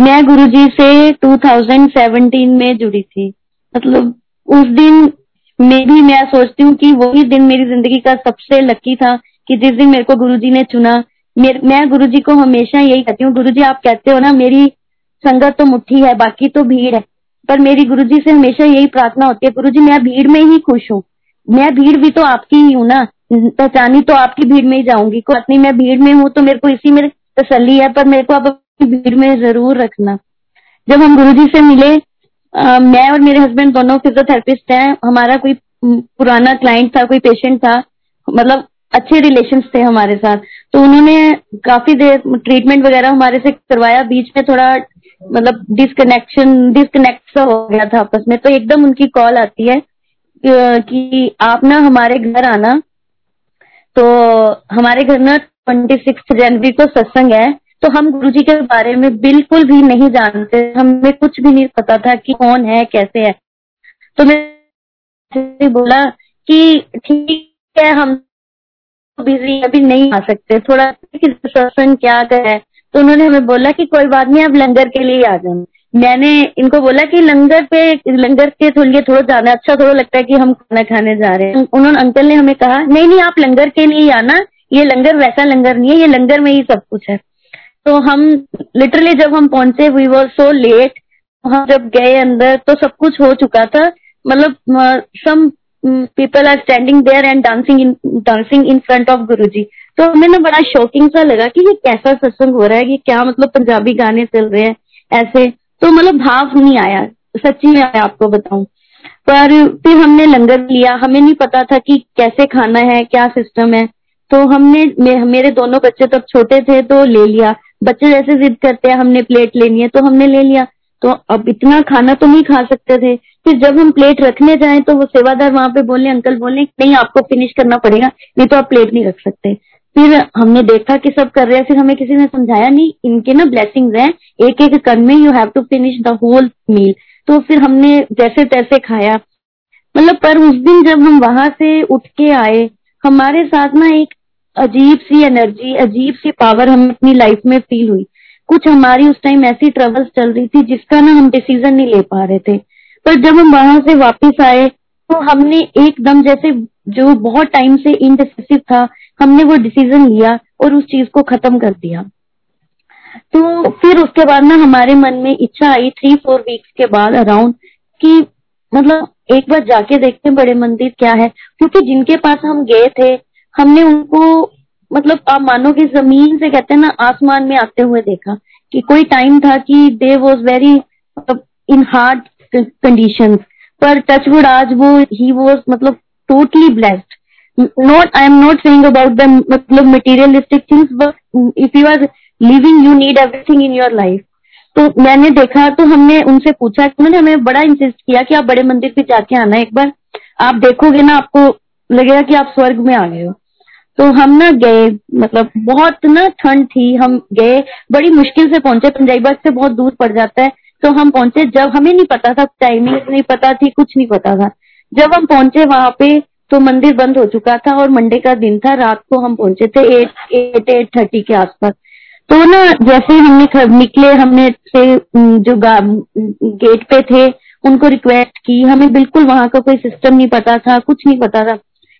मैं गुरुजी से 2017 में जुड़ी थी। मतलब उस दिन में भी मैं सोचती हूँ कि वही दिन मेरी ज़िंदगी का सबसे लकी था कि जिस दिन मेरे को गुरुजी ने चुना। मैं गुरुजी को हमेशा यही कहती हूँ, गुरुजी आप कहते हो ना, मेरी संगत तो मुट्ठी है, बाकी तो भीड़ है। पर मेरी गुरुजी से हमेशा यही प्रार्थना होती है, गुरुजी मैं भीड़ में ही खुश हूँ। मैं भीड़ भी तो आपकी ही हूँ ना। पहचानी तो आपकी भीड़ में ही जाऊँगी। कोई नहीं, मैं भीड़ में हूँ तो मेरे को इसी में तसली है, पर मेरे को अब भीड़ में ज़रूर रखना। जब हम गुरुजी से मिले आ, मैं और मेरे हस्बैंड दोनों फिजियोथेरेपिस्ट हैं हमारा कोई पुराना क्लाइंट था कोई पेशेंट था मतलब अच्छे रिलेशन थे हमारे साथ। तो उन्होंने काफ़ी देर ट्रीटमेंट वगैरह हमारे से करवाया बीच में थोड़ा मतलब डिसकनेक्शन डिसकनेक्ट सा हो गया था आपस में। तो एकदम उनकी कॉल आती है कि आप ना हमारे घर आना। तो हमारे घर ना ट्वेंटी सिक्स जनवरी को सत्संग है तो हम गुरु जी के बारे में बिल्कुल भी नहीं जानते, हमें कुछ भी नहीं पता था कि कौन है, कैसे है। तो मैं बोला कि ठीक है, हम बिज़ी अभी नहीं आ सकते, थोड़ा सत्संग क्या है तो उन्होंने हमें बोला कि कोई बात नहीं, आप लंगर के लिए आ जाओ। मैंने इनको बोला कि लंगर पे, लंगर के लिए थोड़ा जाना अच्छा थोड़ा लगता है कि हम खाना खाने जा रहे हैं। उन्होंने अंकल ने हमें कहा, नहीं नहीं, आप लंगर के लिए आना, ये लंगर वैसा लंगर नहीं है, ये लंगर में ही सब कुछ है। तो हम लिटरली जब हम पहुँचे वी वर सो लेट हम जब गए अंदर तो सब कुछ हो चुका था। मतलब some people are standing there and dancing in dancing in front of Guru ji तो हमें ना बड़ा शॉकिंग सा लगा कि ये कैसा सत्संग हो रहा है ये क्या मतलब पंजाबी गाने चल रहे हैं ऐसे। तो मतलब भाव नहीं आया सच्ची में आया आपको बताऊँ। पर फिर हमने लंगर लिया हमें नहीं पता था कि कैसे खाना है क्या सिस्टम है। तो हमने मे, मेरे दोनों बच्चे तब छोटे थे तो ले लिया। बच्चे जैसे जिद करते हैं, हमने प्लेट लेनी है तो हमने ले लिया। तो अब इतना खाना तो नहीं खा सकते थे। फिर जब हम प्लेट रखने जाए तो वो सेवादार वहाँ पे बोले, अंकल बोले, नहीं, आपको फिनिश करना पड़ेगा, नहीं तो आप प्लेट नहीं रख सकते। फिर हमने देखा कि सब कर रहे हैं, फिर हमें किसी ने समझाया नहीं, इनके ना ब्लेसिंग हैं। एक एक कन में you have to finish the whole meal तो फिर हमने जैसे तैसे खाया। मतलब पर उस दिन जब हम वहाँ से उठ के आए, हमारे साथ ना एक अजीब सी एनर्जी अजीब सी पावर हमें अपनी लाइफ में फील हुई। कुछ हमारी उस टाइम ऐसी ट्रेवल्स चल रही थी जिसका ना हम डिसीज़न नहीं ले पा रहे थे। पर जब हम वहाँ से वापस आए तो हमने एकदम जैसे जो बहुत टाइम से इनडिसिसिव था, हमने वो डिसीज़न लिया और उस चीज़ को खत्म कर दिया। तो फिर उसके बाद ना हमारे मन में इच्छा आई थ्री फोर वीक्स के बाद अराउंड कि मतलब एक बार जाके देखते हैं बड़े मंदिर क्या है। क्योंकि जिनके पास हम गए थे हमने उनको मतलब आप मानो कि ज़मीन से कहते हैं ना, आसमान में आते हुए देखा कि कोई टाइम था कि they was very in hard condition पर टचवुड आज वो ही वॉज़ मतलब totally blessed not I am not saying about the मतलब materialistic things, but if you are living, you need everything in your life. तो मैंने देखा तो हमने उनसे पूछा उन्होंने हमें बड़ा इंसिस्ट किया कि आप बड़े मंदिर पे जाके आना एक बार। आप देखोगे ना, आपको लगेगा कि आप स्वर्ग में आ गए हो। तो हम ना गए मतलब बहुत ना ठंड थी, हम गए, बड़ी मुश्किल से पहुँचे पंजाबी से बहुत दूर पड़ जाता है तो हम पहुँचे जब हमें नहीं पता था टाइमिंग नहीं पता थी, कुछ नहीं पता था। जब हम पहुँचे वहाँ पे तो मंदिर बंद हो चुका था और मंडे का दिन था, रात को हम पहुँचे थे एट एट एट थर्टी के आसपास। तो ना जैसे हमने निकले, हमने से जो गेट पे थे, उनको रिक्वेस्ट की, हमें बिल्कुल वहाँ का कोई सिस्टम नहीं पता था, कुछ नहीं पता था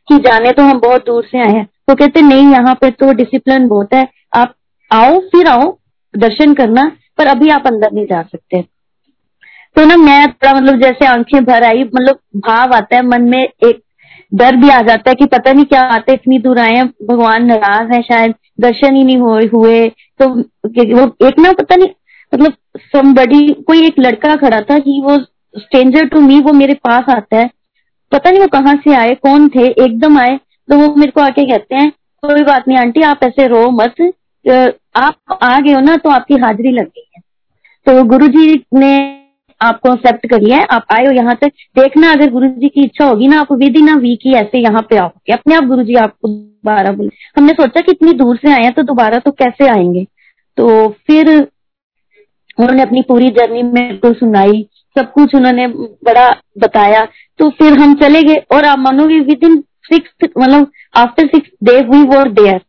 कि जाने तो हम बहुत दूर से आए हैं। तो कहते, नहीं, यहाँ पे तो डिसिप्लिन बहुत है। आप आओ, फिर आओ, दर्शन करना, पर अभी आप अंदर नहीं जा सकते। तो ना मैं थोड़ा मतलब जैसे आँखें भर आई मतलब भाव आता है, मन में एक डर भी आ जाता है कि पता नहीं क्या आते इतनी दूर आए हैं, भगवान नाराज़ है शायद, दर्शन ही नहीं हुए। तो वो एक ना पता नहीं मतलब समबडी कोई एक लड़का खड़ा था कि वो स्ट्रेंजर टू मी वो मेरे पास आता है। पता नहीं वो कहाँ से आए, कौन थे, एकदम आए तो वो मेरे को आके कहते हैं, कोई बात नहीं आंटी, आप ऐसे रो मत। आप आ गए हो ना तो आपकी हाजिरी लग गई है। तो गुरु जी ने आपको एक्सेप्ट कर लिया है। आप आए हो यहाँ तक। देखना, अगर गुरु जी की इच्छा होगी ना, आप विद इन अ वीक ही ऐसे यहाँ पे आओगे। अपने आप गुरु जी आपको दोबारा बोले। हमने सोचा कि इतनी दूर से आए हैं तो दोबारा तो कैसे आएँगे? तो फिर उन्होंने अपनी पूरी जर्नी मेरे को सुनाई। सब कुछ उन्होंने बड़ा बताया। तो फिर हम चले गए और आप मानोगे, विद इन सिक्स मतलब after six day we were there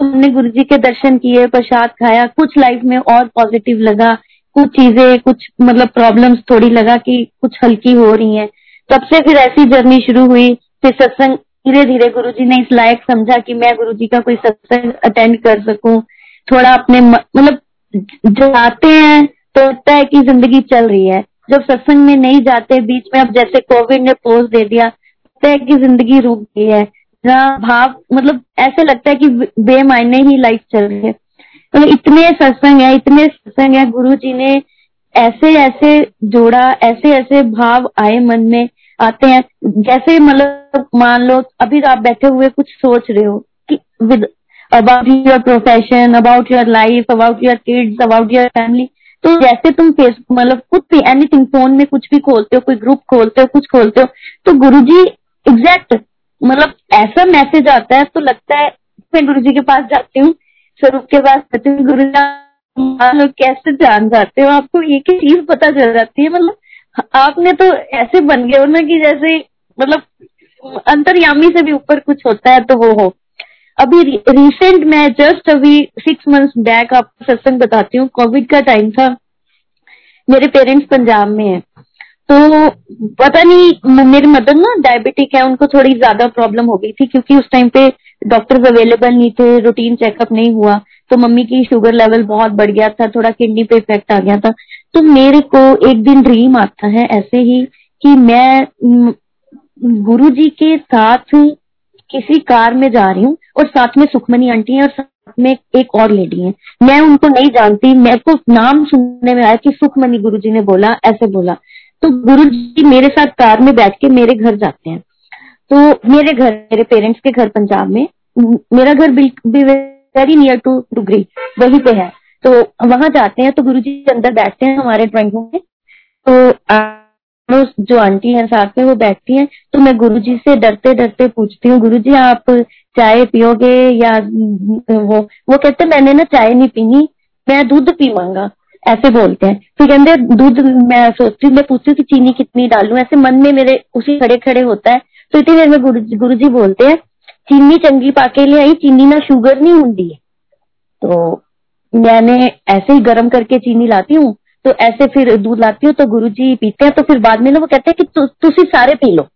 हमने गुरु जी के दर्शन किए, प्रसाद खाया, कुछ लाइफ में और पॉजिटिव लगा। कुछ चीज़ें, कुछ मतलब प्रॉब्लम्स थोड़ी लगा कि कुछ हल्की हो रही हैं। तब से फिर ऐसी जर्नी शुरू हुई। फिर सत्संग धीरे धीरे गुरु जी ने इस लायक समझा कि मैं गुरु जी का कोई सत्संग अटेंड कर सकूँ। थोड़ा अपने मतलब जो आते हैं तो लगता है कि ज़िंदगी चल रही है। जब सत्संग में नहीं जाते, बीच में अब जैसे कोविड ने पोज दे दिया लगता है कि ज़िंदगी रुक गई है। जहाँ भाव मतलब ऐसे लगता है कि बेमायने ही लाइफ चल रही है। तो इतने सत्संग है, इतने सत्संग है, गुरु जी ने ऐसे ऐसे जोड़ा, ऐसे ऐसे भाव आए मन में, आते हैं। जैसे मतलब मान लो, अभी आप बैठे हुए कुछ सोच रहे हो कि with about your profession about your life about your kids about your family तो जैसे तुम फेस मतलब कुछ भी एनीथिंग फ़ोन में कुछ भी खोलते हो, कोई ग्रुप खोलते हो, कुछ खोलते हो तो गुरु जी एग्जैक्ट मतलब ऐसा मैसेज आता है तो लगता है, मैं गुरु जी के पास जाती हूँ स्वरूप के पास जाती हूँ गुरु जी कैसे जान जाते हो? आपको एक ही चीज़ पता चल जाती है? मतलब आपने तो ऐसे बन गए हो ना कि जैसे मतलब अंतर्यामी से भी ऊपर कुछ होता है तो वो हो। अभी रिसेंट मैं जस्ट अभी सिक्स मंथ्स बैक आपको सत्संग बताती हूँ कोविड का टाइम था। मेरे पेरेंट्स पंजाब में है। तो पता नहीं मेरी मदर ना डायबिटिक है, उनको थोड़ी ज़्यादा प्रॉब्लम हो गई थी, क्योंकि उस टाइम पे डॉक्टर्स अवेलेबल नहीं थे रूटीन चेकअप नहीं हुआ तो मम्मी की शुगर लेवल बहुत बढ़ गया था, थोड़ा किडनी पे इफ़ेक्ट आ गया था। तो मेरे को एक दिन ड्रीम आता है ऐसे ही कि मैं गुरु जी के साथ किसी कार में जा रही हूँ, और साथ में सुखमनी आंटी है, और साथ में एक और लेडी है। मैं उनको नहीं जानती, मेरे को नाम सुनने में आया कि सुखमनी गुरु जी ने बोला, ऐसे बोला। तो गुरु जी मेरे साथ कार में बैठ के मेरे घर जाते हैं। तो मेरे घर, मेरे पेरेंट्स के घर पंजाब में, मेरा घर वेरी नियर टू डुगरी, वहीं पे है। तो वहाँ जाते हैं तो गुरु जी अंदर बैठते हैं हमारे ड्राइंग रूम में। तो जो आंटी है साथ में, वो बैठती हैं। तो मैं गुरु जी से डरते डरते पूछती हूँ गुरु जी आप चाय पियोगे या वो वो कहते मैंने ना चाय नहीं पीनी, मैं दूध पी मांगा ऐसे बोलते हैं। फिर कहते दूध मैं सोचती हूँ मैं पूछती हूँ कि चीनी कितनी डालू? ऐसे मन में मेरे उसी खड़े खड़े होता है। तो इतनी देर में गुरु जी बोलते हैं चीनी चंगी पाके ले आई चीनी ना शुगर नहीं होंगी। तो मैंने ऐसे ही गर्म करके चीनी लाती हूँ तो ऐसे फिर दूध लाती हूँ तो गुरु जी पीते हैं तो फिर बाद में ना वो कहते हैं कि तु, तुसी सारे पी लो।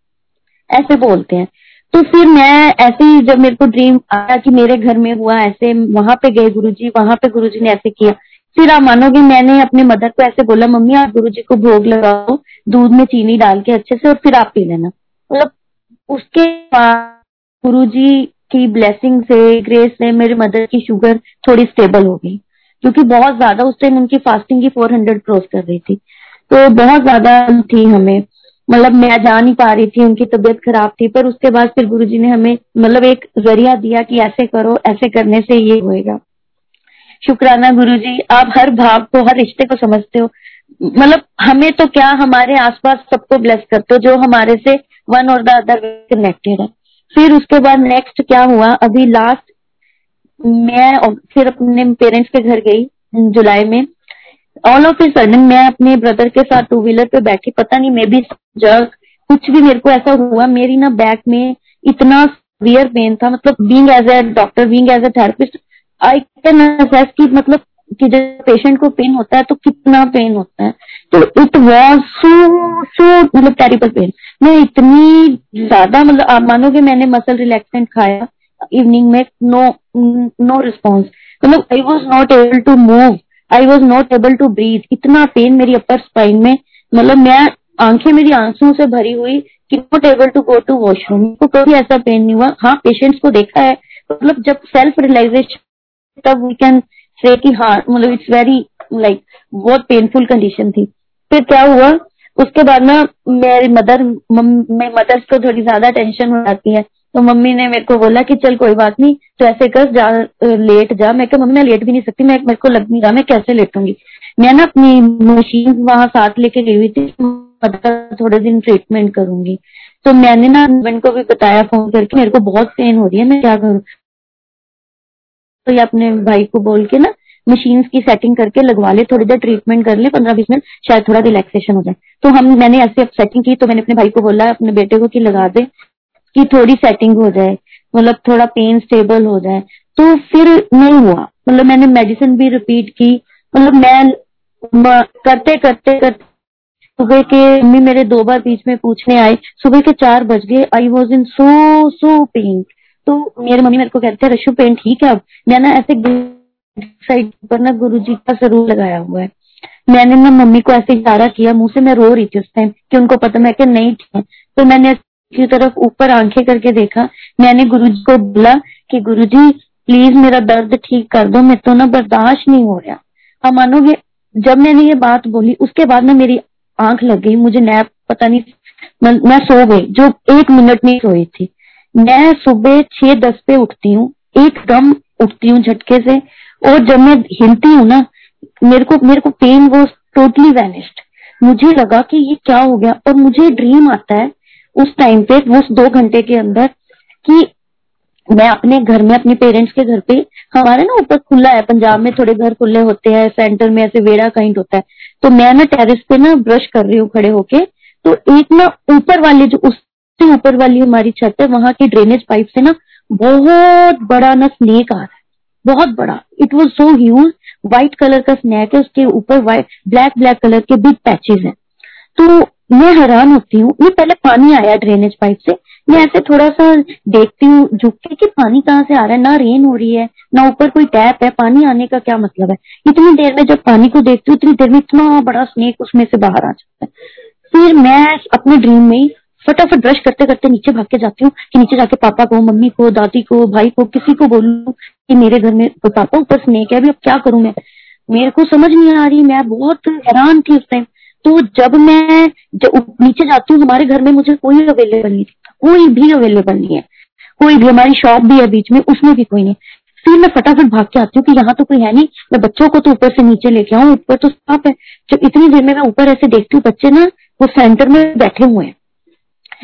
ऐसे बोलते हैं। तो फिर मैं ऐसे ही जब मेरे को ड्रीम आया कि मेरे घर में हुआ ऐसे वहाँ पे गए गुरु जी वहाँ पे गुरु जी ने ऐसे किया। फिर आप मानोगे मैंने अपने मदर को ऐसे बोला, मम्मी, आप गुरु जी को भोग लगाओ, दूध में चीनी डाल के अच्छे से और फिर आप पी लेना। मतलब उसके बाद गुरु जी की ब्लेसिंग से ग्रेस से मेरे मदर की शुगर थोड़ी स्टेबल हो गई, क्योंकि बहुत ज़्यादा उस टाइम उनकी फास्टिंग की 400 क्रॉस कर रही थी। तो बहुत ज़्यादा थी हमें। मतलब मैं जा नहीं पा रही थी, उनकी तबीयत खराब थी, पर उसके बाद फिर गुरु ने हमें मतलब एक ज़रिया दिया कि ऐसे करो, ऐसे करने से ये होएगा। शुक्राना गुरु जी आप हर भाव को, हर रिश्ते को समझते हो। मतलब हमें तो क्या, हमारे आसपास सबको ब्लेस करते हो, जो हमारे से वन और द अदर कनेक्टेड है। फिर उसके बाद नेक्स्ट क्या हुआ? अभी लास्ट मैं फिर अपने पेरेंट्स के घर गई, जुलाई में। ऑल ऑफ़ ए सडन मैं अपने ब्रदर के साथ टू व्हीलर पे बैठी, पता नहीं, मे बी जग कुछ भी मेरे को ऐसा हुआ, मेरी ना बैक में इतना वियर पेन था मतलब being as a doctor being as a therapist I can assess की मतलब कि जब पेशेंट को पेन होता है तो कितना पेन होता है? तो इट वॉज़ सो सो मतलब टेरिबल पेन मैं इतनी ज़्यादा मतलब आप मानोगे मैंने मसल रिलैक्सेंट खाया इवनिंग में नो नो रिस्पॉन्स मतलब I was not able to move I was not able to breathe इतना पेन मेरी अपर स्पाइन में मतलब मैं आँखें मेरी आंसुओं से भरी हुई कि not able to go to washroom को कभी ऐसा पेन नहीं हुआ. हाँ पेशेंट्स को देखा है. मतलब जब सेल्फ रियलाइजेशन तब वी कैन से कि हाँ मतलब इट्स वेरी लाइक बहुत पेनफुल कंडीशन थी। फिर क्या हुआ? उसके बाद ना, मेरी मदर मेरी मदर को थोड़ी ज़्यादा टेंशन हो जाती है। तो मम्मी ने मेरे को बोला कि चल कोई बात नहीं तो ऐसे कर, जा, लेट जा। मैं मम्मी, मैं लेट भी नहीं सकती, मैं, मेरे को लग नहीं रहा, मैं कैसे लेटूँगी? मैं ना अपनी मशीन वहाँ साथ लेके गई हुई थी, मदर थोड़े दिन ट्रीटमेंट करूँगी। तो मैंने ना हस्बैंड को भी बताया फ़ोन करके, मेरे को बहुत पेन हो रही है, मैं क्या करूँ? तो ये अपने भाई को बोल के ना मशीन की सेटिंग करके लगवा ले, थोड़ी देर ट्रीटमेंट कर ले, पंद्रह बीस मिनट, शायद थोड़ा रिलैक्सेशन हो जाए। तो हम, मैंने ऐसे सेटिंग की तो मैंने अपने भाई को बोला, अपने बेटे को कि लगा दे कि थोड़ी सेटिंग हो जाए मतलब थोड़ा पेन स्टेबल हो जाए। तो फिर नहीं हुआ। मतलब मैंने मेडिसिन भी रिपीट की। मतलब मैं करते करते करते सुबह के, मम्मी मेरे दो बार बीच में पूछने आए सुबह के चार बज गए I was in so so pen तो मेरे मम्मी मेरे को कहते हैं रशु ठीक है अब। मैं ना ऐसे साइड पर ना गुरु जी का ज़रूर लगाया हुआ है। मैंने ना मम्मी को ऐसे इशारा किया, मुँह से मैं रो रही थी उस टाइम कि उनको पता, मैं कि नहीं थी तो मैंने की तरफ़ ऊपर आँखें करके देखा। मैंने गुरु जी को बोला कि गुरु जी प्लीज़ मेरा दर्द ठीक कर दो मैं तो ना बर्दाश्त नहीं हो रहा। हम मानोगे, जब मैंने ये बात बोली, उसके बाद ना मेरी आँख लग गई, मुझे नैप, पता नहीं, मैं सो गई, जो एक मिनट नहीं सोई थी। मैं सुबह छह, दस पे उठती हूँ एकदम उठती हूँ झटके से, और जब मैं हिलती हूँ ना, मेरे को मेरे को पेन वो टोटली वैनिस्ड मुझे लगा कि ये क्या हो गया, और मुझे ड्रीम आता है उस टाइम पे, उस दो घंटे के अंदर, कि मैं अपने घर में, अपने पेरेंट्स के घर पे, हमारे ना ऊपर खुला है, पंजाब में थोड़े घर खुले होते हैं सेंटर में ऐसे वेड़ा काइंड होता है तो मैं ना टेरिस पे ना ब्रश कर रही हूँ खड़े होके तो एक ना ऊपर वाले जो उससे ऊपर वाली हमारी छत है, वहाँ की ड्रेनेज पाइप से ना बहुत बड़ा ना स्नेक आ रहा है, बहुत बड़ा। It was so huge white colour का स्नैक है, उसके ऊपर व्हाइट ब्लैक ब्लैक कलर के बिग पैचेज हैं। तो मैं हैरान होती हूँ, ये पहले पानी आया ड्रेनेज पाइप से। मैं ऐसे थोड़ा सा देखती हूँ झुक के कि पानी कहाँ से आ रहा है, ना रेन हो रही है, ना ऊपर कोई टैप है, पानी आने का क्या मतलब है? इतनी देर में जब पानी को देखती हूँ, इतनी देर में इतना बड़ा स्नेक उसमें से बाहर आ जाता है। फिर मैं अपने ड्रीम में फटाफट ब्रश करते करते नीचे भाग के जाती हूँ कि नीचे जाके पापा को, मम्मी को, दादी को, भाई को, किसी को बोलूँ कि मेरे घर में पापा ऊपर स्नेक है अभी अब क्या करूँ मैं? मेरे को समझ नहीं आ रही, मैं बहुत हैरान थी उस टाइम तो जब मैं, जब नीचे जाती हूँ, हमारे घर में मुझे कोई अवेलेबल नहीं दिखता कोई भी अवेलेबल नहीं है। कोई भी, हमारी शॉप भी है बीच में, उसमें भी कोई नहीं। फिर मैं फटाफट भाग के आती हूँ कि यहाँ तो कोई है नहीं, मैं बच्चों को तो ऊपर से नीचे लेके आऊँ, ऊपर तो साफ़ है। जब इतनी देर में मैं ऊपर ऐसे देखती हूँ, बच्चे ना, वो सेंटर में बैठे हुए हैं।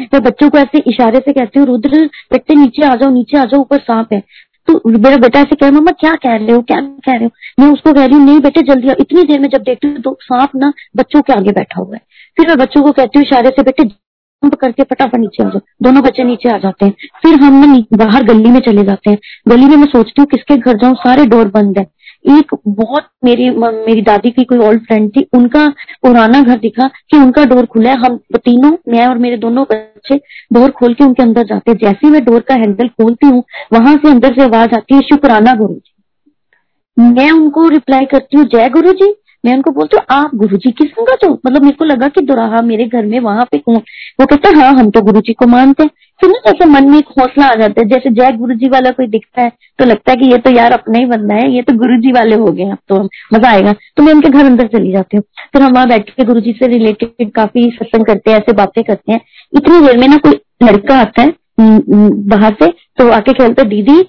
मैं बच्चों को ऐसे इशारे से कहती हूँ, रुद्र बेटे नीचे आ जाओ, नीचे आ जाओ, ऊपर सांप है। तो मेरा बेटा ऐसे कह, मम्मा, क्या कह रहे हो? क्या कह रहे हो? मैं उसको कह रही हूँ, नहीं बेटे, जल्दी आओ। इतनी देर में जब देखती हूँ तो सांप ना बच्चों के आगे बैठा हुआ है। फिर मैं बच्चों को कहती हूँ इशारे से, बेटे, जंप करके फटाफट नीचे आ जाओ। दोनों बच्चे नीचे आ जाते हैं। फिर हम ना, बाहर गली में चले जाते हैं। गली में मैं सोचती हूँ, किसके घर जाऊँ? सारे डोर बंद है। एक बहुत मेरी मेरी दादी की कोई ओल्ड फ्रेंड थी, उनका पुराना घर दिखा कि उनका डोर खुला है। हम तीनों, मैं और मेरे दोनों बच्चे डोर खोल के उनके अंदर जाते हैं। जैसे मैं डोर का हैंडल खोलती हूँ, वहाँ से अंदर से आवाज़ आती है शुक्राना गुरु जी मैं उनको रिप्लाई करती हूँ, जय गुरु जी मैं उनको बोलती हूँ, आप गुरु जी की संगत हो? मतलब मेरे को लगा कि दुराहा मेरे घर में वहाँ पे कौन? वो कहते हैं हाँ हम तो गुरु जी को मानते हैं। फिर ना जैसे मन में एक हौसला आ जाता है। जैसे जय गुरु जी वाला कोई दिखता है तो लगता है कि ये तो यार अपना ही बंदा है, ये तो गुरु जी वाले हो गए अब तो मज़ा आएगा। तो मैं उनके घर अंदर चली जाती हूँ। फिर हम वहाँ बैठ के गुरु जी से रिलेटेड काफ़ी सत्संग करते हैं, ऐसे बातें करते हैं। इतनी देर में ना कोई लड़का आता है बाहर से तो आके खेलता दीदी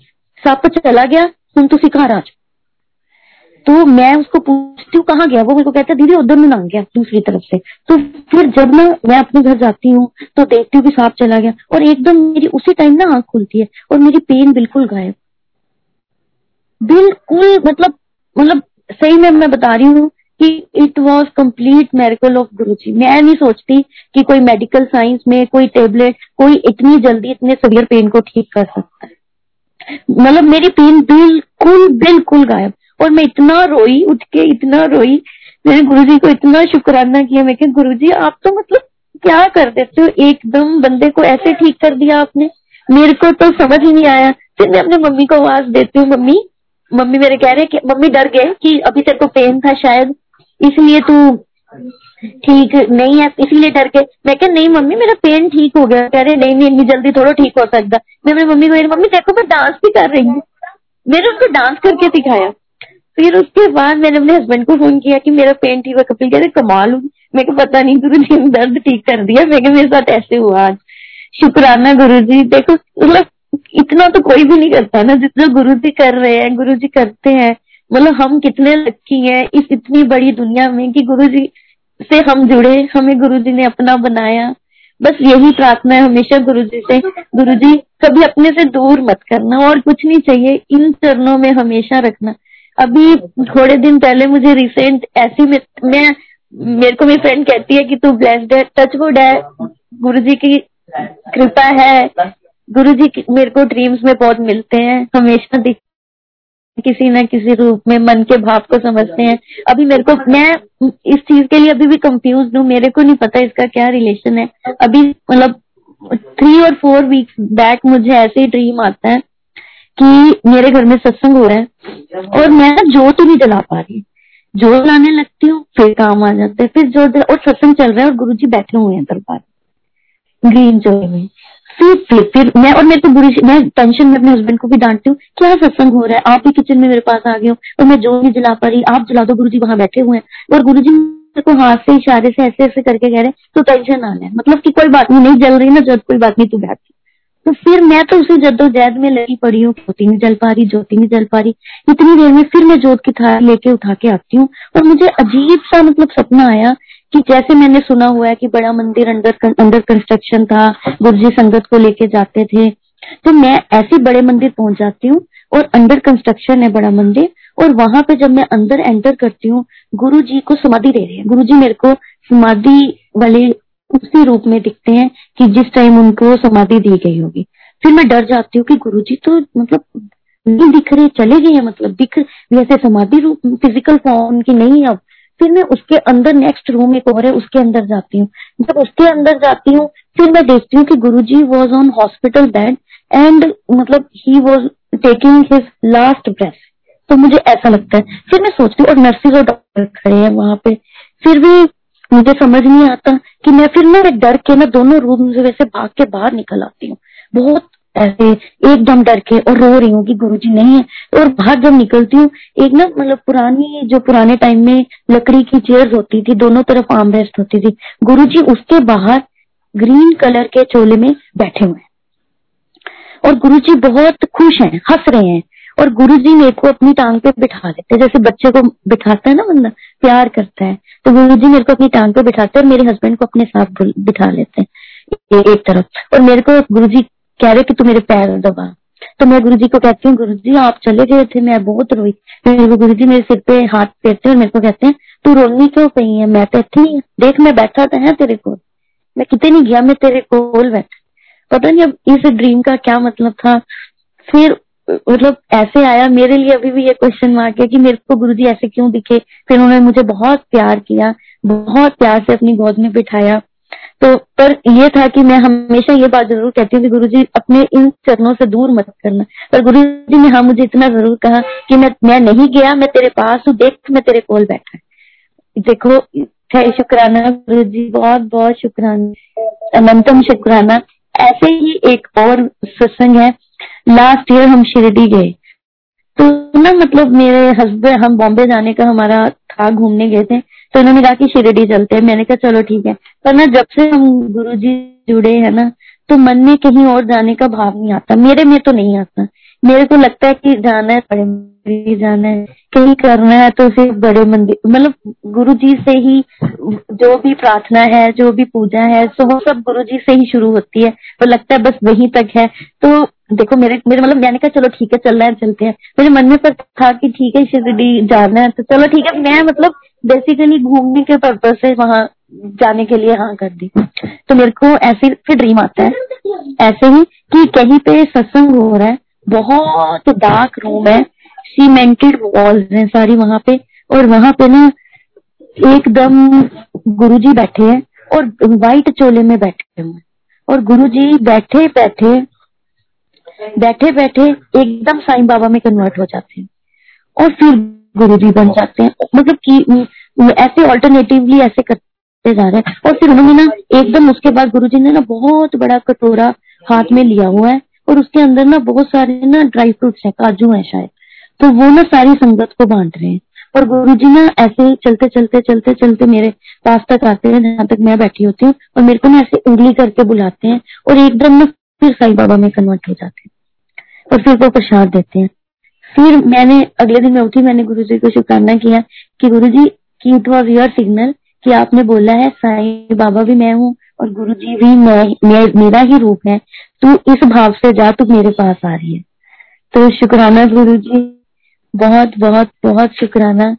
साप चला गया हूँ तुम तो सिखा रहा तो मैं उसको पूछती हूँ, कहाँ गया? वो मेरे को कहता है, दीदी, उधर में लंग गया दूसरी तरफ़ से। तो फिर जब मैं मैं अपने घर जाती हूँ तो देखती हूँ कि सांप चला गया और एकदम मेरी, उसी टाइम ना आँख खुलती है और मेरी पेन बिल्कुल गायब। बिल्कुल मतलब मतलब सही में मैं बता रही हूँ कि it was complete miracle of Guru ji मैं नहीं सोचती कि कोई मेडिकल साइंस में कोई टेबलेट कोई इतनी जल्दी इतने सवियर पेन को ठीक कर सकता है। मतलब मेरी पेन बिल्कुल बिल्कुल गायब। और मैं इतना रोई, उठ के इतना रोई, मैंने गुरु जी को इतना शुक्राना किया, मैं गुरु जी आप तो मतलब क्या कर देते हो? एकदम बंदे को ऐसे ठीक कर दिया आपने। मेरे को तो समझ ही नहीं आया। फिर मैं अपने मम्मी को आवाज़ देती हूँ, मम्मी मम्मी मेरे कह रहे कि, मम्मी डर गए कि अभी तेरे को पेन था शायद, इसलिए तू ठीक नहीं है, इसीलिए डर के मैं क्या नहीं मम्मी, मेरा पेन ठीक हो गया। कह रहे, नहीं नहीं इतनी जल्दी थोड़ा ठीक हो सकता। मैं अपनी मम्मी को मम्मी, देखो, मैं डांस भी कर रही हूँ। मैंने उनको डांस करके सिखाया फिर उसके बाद मैंने अपने हस्बैंड को फ़ोन किया कि मेरा पेन ठीक हुआ कपिल कह रहे कमाल हूँ। मैं को पता नहीं गुरु जी ने दर्द ठीक कर दिया। मैं मेरे साथ ऐसे हुआ आज। शुक्राना गुरु जी देखो मतलब इतना तो कोई भी नहीं करता ना, जितना गुरु जी कर रहे हैं गुरु जी करते हैं। मतलब हम कितने लक्की हैं इस इतनी बड़ी दुनिया में कि गुरु जी से हम जुड़े, हमें गुरु जी ने अपना बनाया। बस यही प्रार्थना है हमेशा गुरु जी से। गुरु जी कभी अपने से दूर मत करना और कुछ नहीं चाहिए। इन चरणों में हमेशा रखना। अभी थोड़े दिन पहले मुझे रिसेंट ऐसी में, मेरे को मेरी फ्रेंड कहती है कि तू ब्लेस्ड है टच वुड है। गुरु जी की कृपा है। गुरु जी मेरे को ड्रीम्स में बहुत मिलते हैं हमेशा दिख किसी न किसी रूप में मन के भाव को समझते हैं। अभी मेरे को मैं इस चीज़ के लिए अभी भी कंफ्यूज हूँ मेरे को नहीं पता इसका क्या रिलेशन है। अभी मतलब थ्री और फोर वीक्स बैक मुझे ऐसे ही ड्रीम आता है। कि मेरे घर में सत्संग हो रहा है और मैं ना जोत नहीं जला पा रही। जोत लाने लगती हूँ फिर काम आ जाते हैं फिर जोत और सत्संग चल रहा है और गुरु जी बैठे हुए हैं दरबार ग्रीन चोले में। फिर फिर फिर मैं और मेरे को बुरी मैं टेंशन में अपने हस्बैंड को भी डांटती हूँ क्या सत्संग हो रहा है? आप ही किचन में मेरे पास आ गए हो और मैं जो नहीं जला पा रही। आप जला दो गुरु जी वहाँ बैठे हुए हैं। और गुरु जी मेरे को हाथ से इशारे से ऐसे ऐसे करके कह रहे हैं तो टेंशन आना है मतलब कि कोई बात नहीं नहीं जल रही ना जब कोई बात नहीं तू बैठ। तो फिर मैं तो उसी जद्दोजहद में लगी पड़ी हूँ ज्योति नहीं जल पा रही ज्योति नहीं जल पा रही इतनी देर में फिर मैं जोत की थाल लेके उठा के आती हूँ और मुझे अजीब सा मतलब सपना आया कि जैसे मैंने सुना हुआ है कि बड़ा मंदिर अंडर अंडर कंस्ट्रक्शन था, गुरुजी संगत को लेके जाते थे। तो मैं ऐसे बड़े मंदिर पहुँच जाती हूँ और अंडर कंस्ट्रक्शन है बड़ा मंदिर और वहाँ पे जब मैं अंदर एंटर करती हूँ गुरु जी को समाधि दे रहे हैं। गुरु जी मेरे को समाधि वाले उसी रूप में दिखते हैं कि जिस टाइम उनको समाधि दी गई होगी। फिर मैं डर जाती हूँ कि गुरु जी तो मतलब नहीं दिख रहे, चले गए हैं मतलब दिख वैसे समाधि रूप फ़िज़िकल फॉर्म की नहीं है अब। फिर मैं उसके अंदर नेक्स्ट रूम एक और है, उसके अंदर जाती हूँ। जब उसके अंदर जाती हूँ, फिर मैं देखती हूँ कि Guru ji was on hospital bed and मतलब ही was taking his last breath तो मुझे ऐसा लगता है। फिर मैं सोचती हूँ, और नर्सिस और डॉक्टर खड़े हैं वहाँ पे। फिर भी मुझे समझ नहीं आता कि मैं फिर ना डर के ना दोनों रूम से वैसे भाग के बाहर निकल आती हूँ। बहुत ऐसे एकदम डर के और रो रही हूँ कि गुरु जी नहीं है। और बाहर जब निकलती हूँ, एक ना मतलब पुरानी, जो पुराने टाइम में लकड़ी की चेयर होती थी, दोनों तरफ़ आर्म रेस्ट होती थी गुरु जी उसके बाहर ग्रीन कलर के चोले में बैठे हुए हैं। और गुरु जी बहुत खुश हैं, हंस रहे हैं। और गुरु जी मेरे को अपनी टांग पे बिठा लेते हैं। जैसे बच्चे को बिठाता है ना बंदा, प्यार करता है तो गुरु जी मेरे को अपनी टांग पे बिठाते हैं और मेरे हस्बैंड को अपने साथ बिठा लेते हैं। एक तरफ़। और मेरे को गुरु जी कह रहे कि तू मेरे पैर दबा। तो मैं गुरु जी को कहती हूँ गुरु जी आप चले गए थे, मैं बहुत रोई। फिर गुरु जी मेरे सिर पे हाथ फेरते और मेरे को कहते हैं, तू रोनी क्यों पई है? मैं तो इतनी देख, मैं बैठा तो है तेरे को मैं कितने नहीं गया, मैं तेरे कोल बैठा। पता नहीं अब इस ड्रीम का क्या मतलब था। फिर मतलब ऐसे आया, मेरे लिए अभी भी ये क्वेश्चन मार्क है कि मेरे को गुरुजी ऐसे क्यों दिखे? फिर उन्होंने मुझे बहुत प्यार किया, बहुत प्यार से अपनी गोद में बिठाया। तो पर ये था कि मैं हमेशा ये बात ज़रूर कहती हूँ गुरु जी अपने इन चरणों से दूर मत करना। पर गुरु जी ने हाँ मुझे इतना ज़रूर कहा कि मैं मैं नहीं गया, मैं तेरे पास हूँ, देख, मैं तेरे कोल बैठा देखो शुक्राना गुरु जी बहुत बहुत शुक्राना, अनंतम शुक्राना। ऐसे ही एक और सत्संग है लास्ट ईयर हम शिरडी गए। तो ना मतलब मेरे हस्बैंड हम बॉम्बे जाने का हमारा था, घूमने गए थे। तो उन्होंने कहा कि शिरडी चलते हैं। मैंने कहा, चलो ठीक है। पर ना जब से हम गुरु जी जुड़े हैं ना तो मन में कहीं और जाने का भाव नहीं आता। मेरे में तो नहीं आता। मेरे को लगता है कि जाना है बड़े मंदिर जाना है, कहीं करना है तो सिर्फ़ बड़े मंदिर मतलब गुरु जी से ही जो भी प्रार्थना है, जो भी पूजा है तो वो सब गुरु जी से ही शुरू होती है। तो लगता है बस वहीं तक है। तो देखो, मेरे मेरे मतलब मैंने कहा, चलो ठीक है चल रहा है, चलते हैं। मेरे मन में पर था कि ठीक है शिरडी जाना है तो चलो ठीक है, मैं मतलब बेसिकली घूमने के पर्पज से वहाँ जाने के लिए हाँ कर दी। तो मेरे को ऐसे फिर ड्रीम आता है। ऐसे ही कि कहीं पे सत्संग हो रहा है, बहुत डार्क रूम है सीमेंटेड वॉल्स हैं सारी वहाँ पे, और वहाँ पे ना एकदम गुरुजी बैठे हैं, और व्हाइट चोले में बैठे हुए और गुरुजी बैठे बैठे बैठे बैठे एकदम साईं बाबा में कन्वर्ट हो जाते हैं। और फिर गुरु जी बन जाते हैं। मतलब कि ऐसे ऑल्टरनेटिवली ऐसे करते जा रहे हैं। और फिर उन्होंने ना एकदम उसके बाद गुरु जी ने ना बहुत बड़ा कटोरा हाथ में लिया हुआ है। और उसके अंदर ना बहुत सारे ना ड्राई फ्रूट्स है, काजू है शायद। तो वो ना सारी संगत को बांट रहे हैं। और गुरु जी ना ऐसे चलते चलते चलते चलते मेरे पास तक आते हैं, जहाँ तक मैं बैठी होती हूँ। और मेरे को ना ऐसे उंगली करके बुलाते हैं। और एकदम ना फिर साईं बाबा में कन्वर्ट हो जाते हैं। और फिर वो प्रसाद देते हैं। फिर मैंने अगले दिन में उठी मैंने गुरु जी को शुक्राना किया कि गुरु जी की इट वॉज़ योर सिग्नल कि आपने बोला है साईं बाबा भी मैं हूँ और गुरु जी भी मैं, मैं मेरा ही रूप है। तू इस भाव से जा तू मेरे पास आ रही है। तो शुक्राना गुरु जी बहुत बहुत बहुत शुक्राना।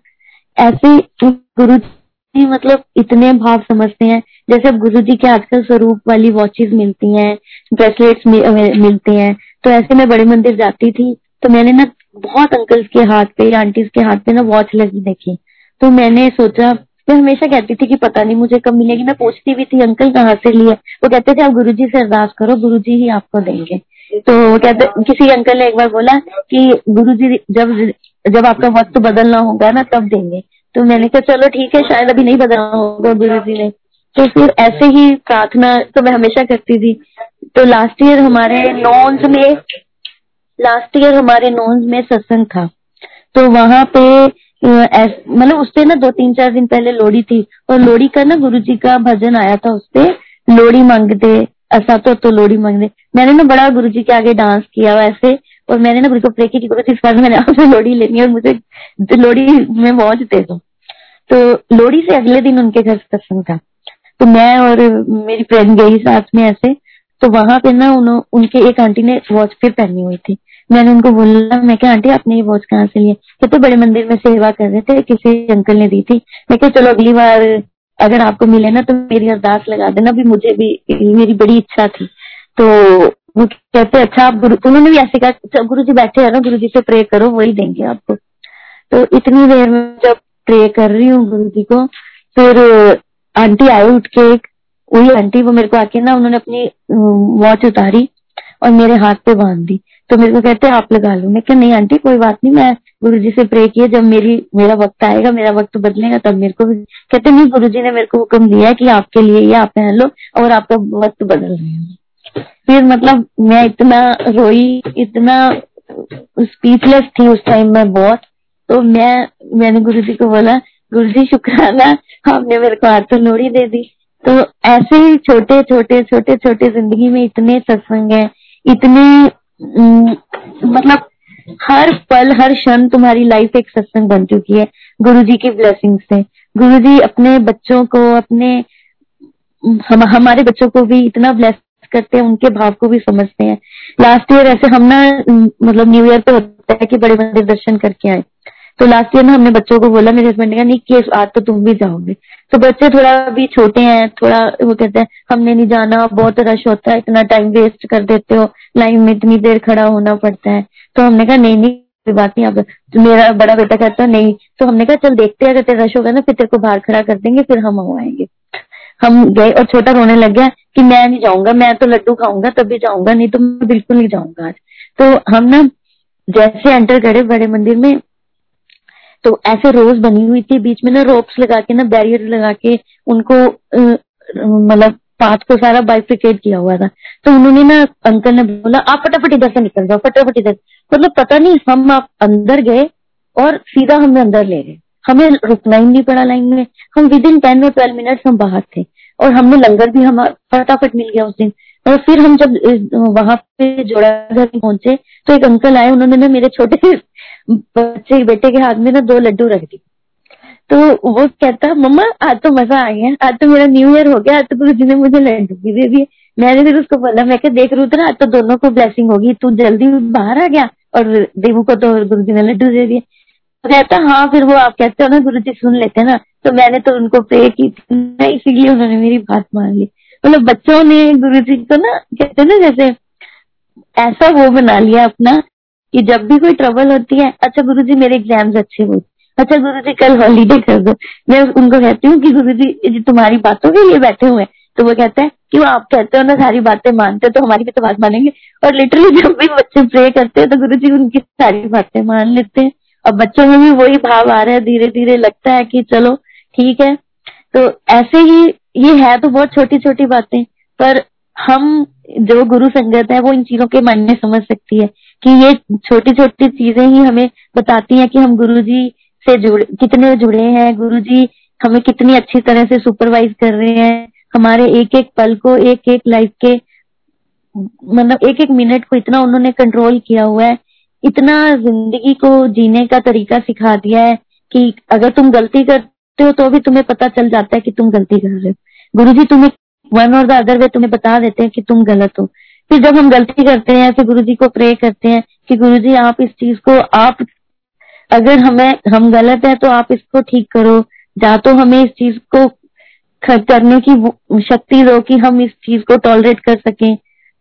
ऐसे गुरु जी मतलब इतने भाव समझते हैं जैसे गुरु जी के आजकल स्वरूप वाली वॉचेस मिलती हैं ब्रेसलेट्स मिलते हैं। तो ऐसे में बड़े मंदिर जाती थी तो मैंने ना बहुत अंकल्स के हाथ पे आंटीज के हाथ पे ना वॉच लगी देखी। तो मैंने सोचा, मैं हमेशा कहती थी कि पता नहीं मुझे कब मिलेगी, मैं पूछती भी थी, अंकल कहाँ से लिए? वो कहते थे, आप गुरु जी से अरदास करो गुरु जी ही आपको देंगे। तो कहते, किसी अंकल ने एक बार बोला कि गुरुजी जब जब आपका वक्त बदलना होगा ना, तब देंगे। तो मैंने कहा, चलो ठीक है, शायद अभी नहीं बदलना होगा गुरु जी ने। तो फिर ऐसे ही प्रार्थना तो मैं हमेशा करती थी। तो लास्ट ईयर हमारे नॉन्स में लास्ट ईयर हमारे नॉन्स में सत्संग था। तो वहाँ पे मतलब उस पे ना दो तीन चार दिन पहले लोड़ी थी और लोड़ी का ना गुरु जी का भजन आया था उस पे लोड़ी मांगते, ऐसा तो तो लोड़ी मांगते। मैंने ना बड़ा गुरु जी के आगे डांस किया वैसे और मैंने ना गुरु को की इस बार मैंने आपसे लोड़ी लेनी है और मुझे लोड़ी में मौज दे। दो तो लोड़ी से अगले दिन उनके घर सत्संग था। तो मैं और मेरी फ्रेंड गई साथ में ऐसे तो वहाँ पे ना उन, उनके एक आंटी ने वॉच फिर पहनी हुई थी। मैंने उनको बोला मैं क्या आंटी आपने ये वॉच कहाँ से लिए? कहते तो बड़े मंदिर में सेवा कर रहे थे किसी अंकल ने दी थी। मैं क्या चलो अगली बार अगर आपको मिले ना तो मेरी अरदास लगा देना भी मुझे भी मेरी बड़ी इच्छा थी। तो वो कहते अच्छा आप गुरु उन्होंने भी ऐसे कहा अच्छा, गुरु जी बैठे हैं ना गुरु जी से प्रे करो वही देंगे आपको। तो इतनी देर में जब प्रे कर रही हूँ गुरु जी को फिर आंटी आई उठ के एक वही आंटी, वो मेरे को आके ना उन्होंने अपनी वॉच उतारी और मेरे हाथ पे बाँध दी। तो मेरे को कहते, आप लगा लो। मैं क्या नहीं आंटी, कोई बात नहीं, मैं गुरु जी से प्रे किया, जब मेरी, मेरा वक्त आएगा, मेरा वक्त बदलेगा, तब मेरे को भी कहते, नहीं गुरु जी ने मेरे को हुक्म दिया है कि आपके लिए ये आप पहन लो और आपका वक्त बदल रहे हैं। फिर मतलब मैं इतना रोई, इतना स्पीचलेस थी उस टाइम में बहुत। तो मैं, मैंने गुरु जी को बोला गुरु जी शुक्राना, आपने मेरे को हाथ लोड़ी दे दी। तो ऐसे ही छोटे छोटे छोटे छोटे ज़िंदगी में इतने सत्संग है, इतने मतलब हर पल, हर क्षण तुम्हारी लाइफ एक सत्संग बन चुकी है गुरु जी की ब्लेसिंग से। गुरु जी अपने बच्चों को, अपने, हम, हमारे बच्चों को भी इतना ब्लेस करते हैं, उनके भाव को भी समझते हैं। लास्ट ईयर ऐसे हम ना मतलब न्यू ईयर पे होता है कि बड़े मंदिर दर्शन करके आए। तो लास्ट ईयर ना हमने बच्चों को बोला, मेरे हस्बैंड ने कहा, नहीं कि आज तो तुम भी जाओगे. तो बच्चे थोड़ा भी छोटे हैं, थोड़ा वो कहते हैं, हमने नहीं जाना, बहुत रश होता है, इतना टाइम वेस्ट कर देते हो लाइन में इतनी देर खड़ा होना पड़ता है. तो हमने कहा, नहीं नहीं, कोई बात नहीं, अब तो मेरा बड़ा बेटा कहता नहीं। तो हमने कहा, चल देखते हैं, अगर तेरा रश होगा ना, फिर तेरे को बाहर खड़ा कर देंगे, फिर हम आएँगे। हम गए और छोटा रोने लग गया कि मैं नहीं जाऊँगा, मैं तो लड्डू खाऊँगा, तभी जाऊँगा, नहीं तो मैं बिल्कुल नहीं जाऊँगा आज। तो हम ना जैसे एंटर करे बड़े मंदिर में तो ऐसे रोज बनी हुई थी, बीच में ना रोप्स लगा के ना बैरियर लगा के उनको मतलब पाथ को सारा बाइफ्रिकेट किया हुआ था। तो उन्होंने ना, अंकल ने बोला, आप फटाफट इधर से निकल जाओ, फटाफट इधर। मतलब पता नहीं, हम आप अंदर गए और सीधा हमें अंदर ले गए। हमें रुकना ही नहीं पड़ा लाइन में। हम विद इन टेन और ट्वेल्व मिनट हम बाहर थे। और हमने लंगर भी हमारा फटाफट मिल गया उस दिन। और फिर हम जब वहाँ पे जोड़ा घर पहुँचे तो एक अंकल आए, उन्होंने ना मेरे छोटे बच्चे बेटे के हाथ में ना दो लड्डू रख दी तो वो कहता, मम्मा, आज तो मज़ा आ गया, आज तो मेरा न्यू ईयर हो गया, आज तो गुरु जी ने मुझे लड्डू भी दे दिए। मैंने फिर उसको बोला, मैं क्या देख रुद्र आज तो दोनों को ब्लेसिंग होगी, तू जल्दी बाहर आ गया और देवू को तो गुरु जी ने लड्डू दे दिए। तो कहता हाँ फिर वो आप कहते हो ना, गुरु जी सुन लेते ना। तो मैंने तो उनको प्रे की इसीलिए उन्होंने मेरी बात मान ली। मतलब बच्चों ने गुरु जी को ना, कहते ना, जैसे ऐसा वो बना लिया अपना कि जब भी कोई ट्रबल होती है अच्छा गुरु जी मेरे एग्ज़ाम्स अच्छे हुए अच्छा गुरु जी कल हॉलीडे कर दो। मैं उनको कहती हूँ कि गुरु जी तुम्हारी बातों के लिए बैठे हुए हैं तो वो कहते हैं कि वो आप कहते हो ना, सारी बातें मानते हो तो हमारी भी तो बात मानेंगे। और लिटरली जब भी बच्चे प्रे करते हैं तो गुरु जी उनकी सारी बातें मान लेते हैं। और बच्चों में भी वही भाव आ रहा है धीरे धीरे लगता है कि चलो, ठीक है। तो ऐसे ही ये है तो बहुत छोटी छोटी बातें, पर हम जो गुरु संगत है, वो इन चीज़ों के मायने समझ सकती है कि ये छोटी छोटी चीज़ें ही हमें बताती हैं कि हम गुरु जी से जुड़े, कितने जुड़े हैं गुरु जी हमें कितनी अच्छी तरह से सुपरवाइज कर रहे हैं, हमारे एक एक पल को एक एक लाइफ के मतलब एक एक मिनट को इतना उन्होंने कंट्रोल किया हुआ है, इतना ज़िंदगी को जीने का तरीका सिखा दिया है कि अगर तुम गलती करते हो तो भी तुम्हें पता चल जाता है कि तुम गलती कर रहे हो। गुरु जी तुम्हें वन और द अदर वे तुम्हें बता देते हैं कि तुम गलत हो। फिर जब हम गलती करते हैं फिर गुरु जी को प्रे करते हैं कि गुरु जी आप इस चीज़ को, आप अगर हमें, हम गलत है तो आप इसको ठीक करो। या तो हमें इस चीज़ को करने की शक्ति दो कि हम इस चीज़ को टॉलरेट कर सकें।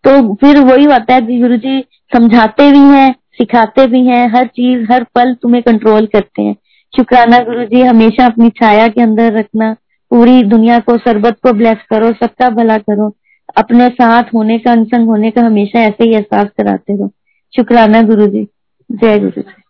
तो फिर वही बात है गुरु जी समझाते भी हैं, सिखाते भी हैं, हर चीज़, हर पल तुम्हें कंट्रोल करते हैं। शुक्राना गुरु जी हमेशा अपनी छाया के अंदर रखना। पूरी दुनिया को सरबत को ब्लेस करो, सबका भला करो। अपने साथ होने का अनसंग होने का हमेशा ऐसे ही एहसास कराते रहो। शुक्राना गुरु जी जय गुरु जी